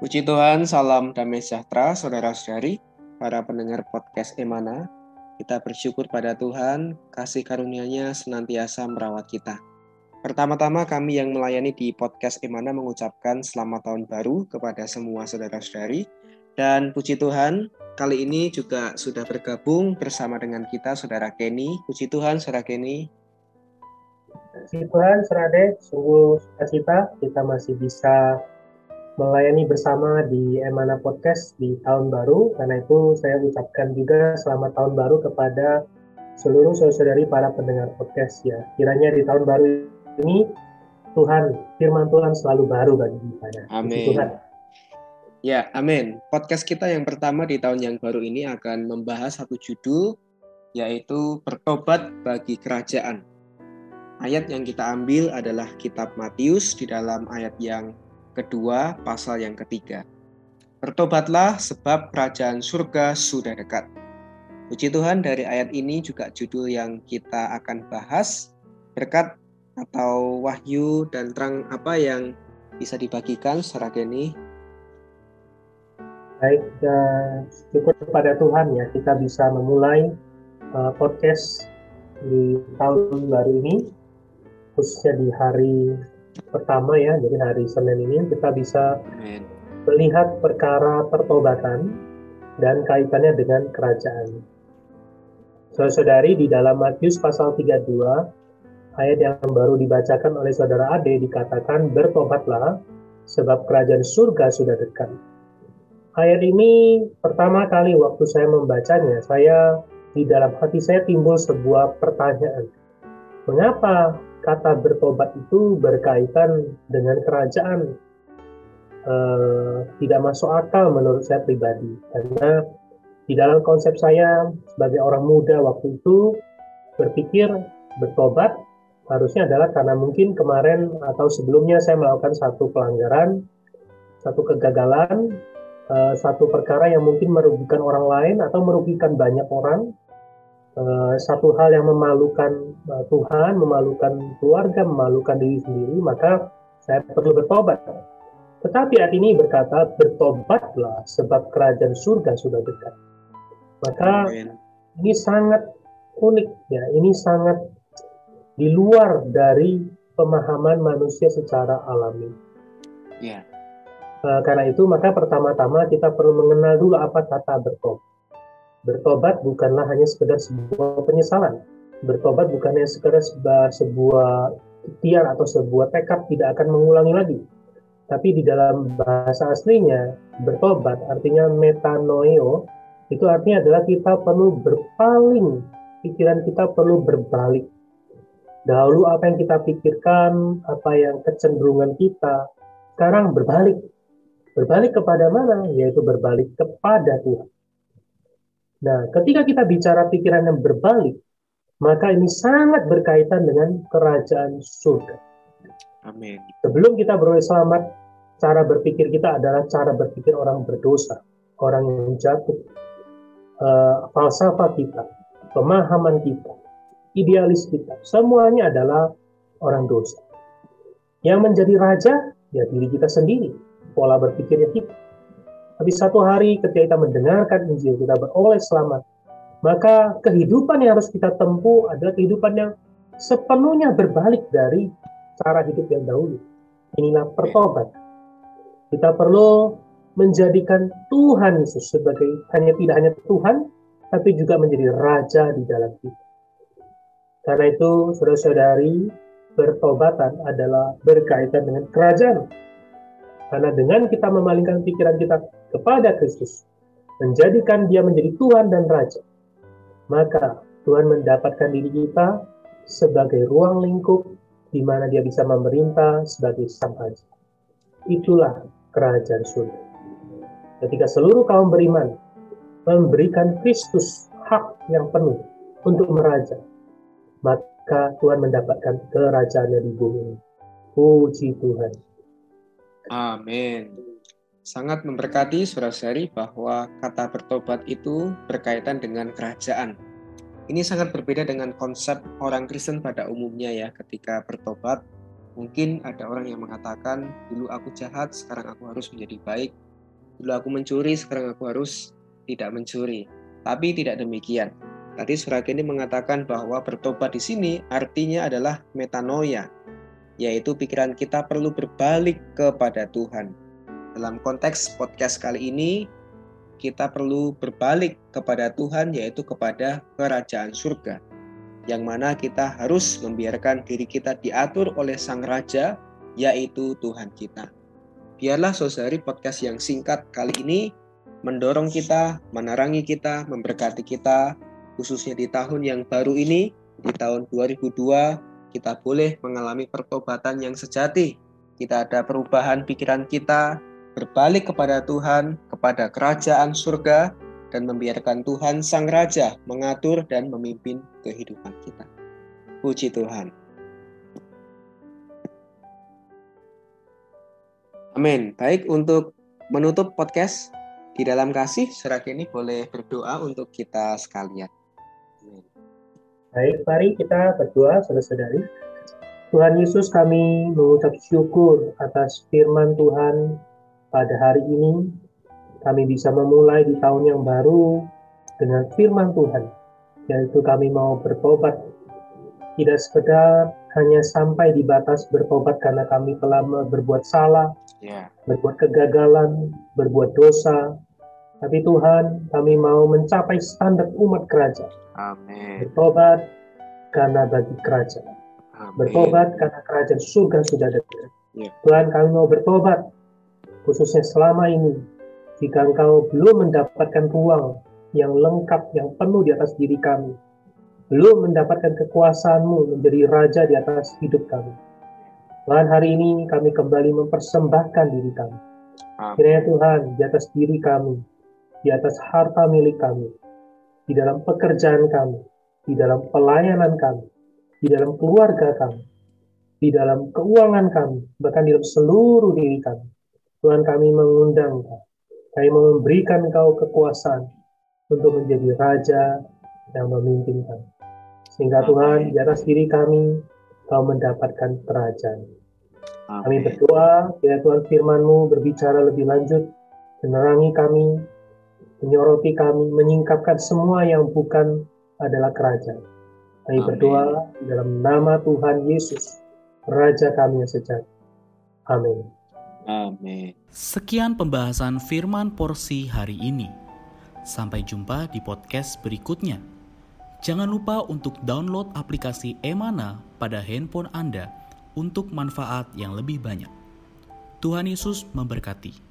Puji Tuhan, salam damai sejahtera saudara-saudari, para pendengar podcast Emana. Kita bersyukur pada Tuhan, kasih karunia-Nya senantiasa merawat kita. Pertama-tama kami yang melayani di podcast Emana mengucapkan selamat tahun baru kepada semua saudara-saudari. Dan puji Tuhan, kali ini juga sudah bergabung bersama dengan kita Saudara Kenny. Puji Tuhan, Saudara Kenny. Puji Tuhan, Serade, sungguh sukacita kita masih bisa melayani bersama di Emana Podcast di tahun baru. Karena itu saya ucapkan juga selamat tahun baru kepada seluruh saudari para pendengar podcast ya. Kiranya di tahun baru ini Tuhan, firman Tuhan selalu baru bagi kita. Amin. Tuhan. Ya, amin. Podcast kita yang pertama di tahun yang baru ini akan membahas satu judul yaitu bertobat bagi kerajaan. Ayat yang kita ambil adalah kitab Matius di dalam ayat yang kedua, pasal yang ketiga. Bertobatlah sebab kerajaan surga sudah dekat. Puji Tuhan dari ayat ini juga judul yang kita akan bahas berkat atau wahyu dan terang apa yang bisa dibagikan secara geni. Baik, uh, kepada Tuhan ya kita bisa memulai uh, podcast di tahun baru ini khususnya di hari pertama ya, jadi hari Senin ini kita bisa Amen. melihat perkara pertobatan dan kaitannya dengan kerajaan. Saudara-saudari di dalam Matius pasal 32 ayat yang baru dibacakan oleh saudara Ade dikatakan bertobatlah sebab kerajaan surga sudah dekat. Ayat ini pertama kali waktu saya membacanya, saya di dalam hati saya timbul sebuah pertanyaan. Mengapa kata bertobat itu berkaitan dengan kerajaan? Uh, tidak masuk akal menurut saya pribadi. Karena di dalam konsep saya sebagai orang muda waktu itu berpikir bertobat harusnya adalah karena mungkin kemarin atau sebelumnya saya melakukan satu pelanggaran satu kegagalan uh, satu perkara yang mungkin merugikan orang lain atau merugikan banyak orang Eh, satu hal yang memalukan uh, Tuhan, memalukan keluarga, memalukan diri sendiri, maka saya perlu bertobat. Tetapi ayat ini berkata, bertobatlah sebab kerajaan surga sudah dekat. Maka Amen. ini sangat unik ya, ini sangat di luar dari pemahaman manusia secara alami. Yeah. Uh, karena itu maka pertama-tama kita perlu mengenal dulu apa kata bertobat. Bertobat bukanlah hanya sekedar sebuah penyesalan. Bertobat bukannya sekedar sebuah, sebuah ikhtiar atau sebuah tekad tidak akan mengulangi lagi. Tapi di dalam bahasa aslinya, bertobat artinya metanoeo, itu artinya adalah kita perlu berpaling, pikiran kita perlu berbalik. Dahulu apa yang kita pikirkan, apa yang kecenderungan kita, sekarang berbalik. Berbalik kepada mana? Yaitu berbalik kepada Tuhan. Nah, ketika kita bicara pikiran yang berbalik, maka ini sangat berkaitan dengan kerajaan surga. Amin. Sebelum kita beroleh selamat, cara berpikir kita adalah cara berpikir orang berdosa, orang yang jatuh. Uh, falsafah kita, pemahaman kita, idealis kita, semuanya adalah orang dosa. Yang menjadi raja, ya diri kita sendiri, pola berpikirnya kita. Tapi satu hari ketika kita mendengarkan Injil, kita beroleh selamat, maka kehidupan yang harus kita tempuh adalah kehidupan yang sepenuhnya berbalik dari cara hidup yang dahulu. Inilah pertobat. Kita perlu menjadikan Tuhan Yesus sebagai hanya tidak hanya Tuhan, tapi juga menjadi Raja di dalam kita. Karena itu, saudara-saudari, bertobatan adalah berkaitan dengan kerajaan. Karena dengan kita memalingkan pikiran kita kepada Kristus, menjadikan dia menjadi Tuhan dan Raja, maka Tuhan mendapatkan diri kita sebagai ruang lingkup di mana dia bisa memerintah sebagai sang raja. Itulah kerajaan surga. ketika seluruh kaum beriman memberikan Kristus hak yang penuh untuk meraja, maka Tuhan mendapatkan kerajaannya di bumi. Puji Tuhan. Amin. Sangat memberkati saudara-saudari bahwa kata bertobat itu berkaitan dengan kerajaan. Ini sangat berbeda dengan konsep orang Kristen pada umumnya ya ketika bertobat. Mungkin ada orang yang mengatakan, dulu aku jahat, sekarang aku harus menjadi baik. Dulu aku mencuri, sekarang aku harus tidak mencuri. Tapi tidak demikian. Tadi surat ini mengatakan bahwa bertobat di sini artinya adalah metanoia, yaitu pikiran kita perlu berbalik kepada Tuhan. Dalam konteks podcast kali ini, kita perlu berbalik kepada Tuhan, yaitu kepada kerajaan surga, yang mana kita harus membiarkan diri kita diatur oleh Sang Raja, yaitu Tuhan kita. Biarlah saudari podcast yang singkat kali ini mendorong kita, menerangi kita, memberkati kita, khususnya di tahun yang baru ini, di tahun 2002, kita boleh mengalami pertobatan yang sejati. Kita ada perubahan pikiran kita, berbalik kepada Tuhan, kepada kerajaan surga, dan membiarkan Tuhan Sang Raja mengatur dan memimpin kehidupan kita. Puji Tuhan. Amin. Baik, untuk menutup podcast di dalam kasih, serak ini boleh berdoa untuk kita sekalian. Baik, mari kita berdoa saudara-saudari. Tuhan Yesus kami mengucap syukur atas firman Tuhan pada hari ini. Kami bisa memulai di tahun yang baru dengan firman Tuhan, yaitu kami mau bertobat. Tidak sekedar hanya sampai di batas bertobat karena kami telah berbuat salah, yeah. berbuat kegagalan, berbuat dosa, tapi Tuhan kami mau mencapai standar umat kerajaan Amin. Bertobat karena bagi kerajaan. Amin. Bertobat karena kerajaan surga sudah dekat. Ya. Tuhan kami mau bertobat khususnya selama ini jika engkau belum mendapatkan ruang yang lengkap, yang penuh di atas diri kami, belum mendapatkan kekuasaanmu menjadi raja di atas hidup kami. Tuhan hari ini kami kembali mempersembahkan diri kami. Kiranya Tuhan di atas diri kami, di atas harta milik kami, di dalam pekerjaan kami, di dalam pelayanan kami, di dalam keluarga kami, di dalam keuangan kami, bahkan di dalam seluruh diri kami. Tuhan kami mengundang Kau, kami memberikan Kau kekuasaan untuk menjadi Raja yang memimpin kami. Sehingga Tuhan di atas diri kami, Kau mendapatkan kerajaan. Kami berdoa, ya Tuhan firman-Mu berbicara lebih lanjut, menerangi kami, menyoroti kami, menyingkapkan semua yang bukan adalah kerajaan. Kami berdoa dalam nama Tuhan Yesus, Raja kami yang sejati. Amin. Amin. Sekian pembahasan firman porsi hari ini. Sampai jumpa di podcast berikutnya. Jangan lupa untuk download aplikasi Emana pada handphone Anda untuk manfaat yang lebih banyak. Tuhan Yesus memberkati.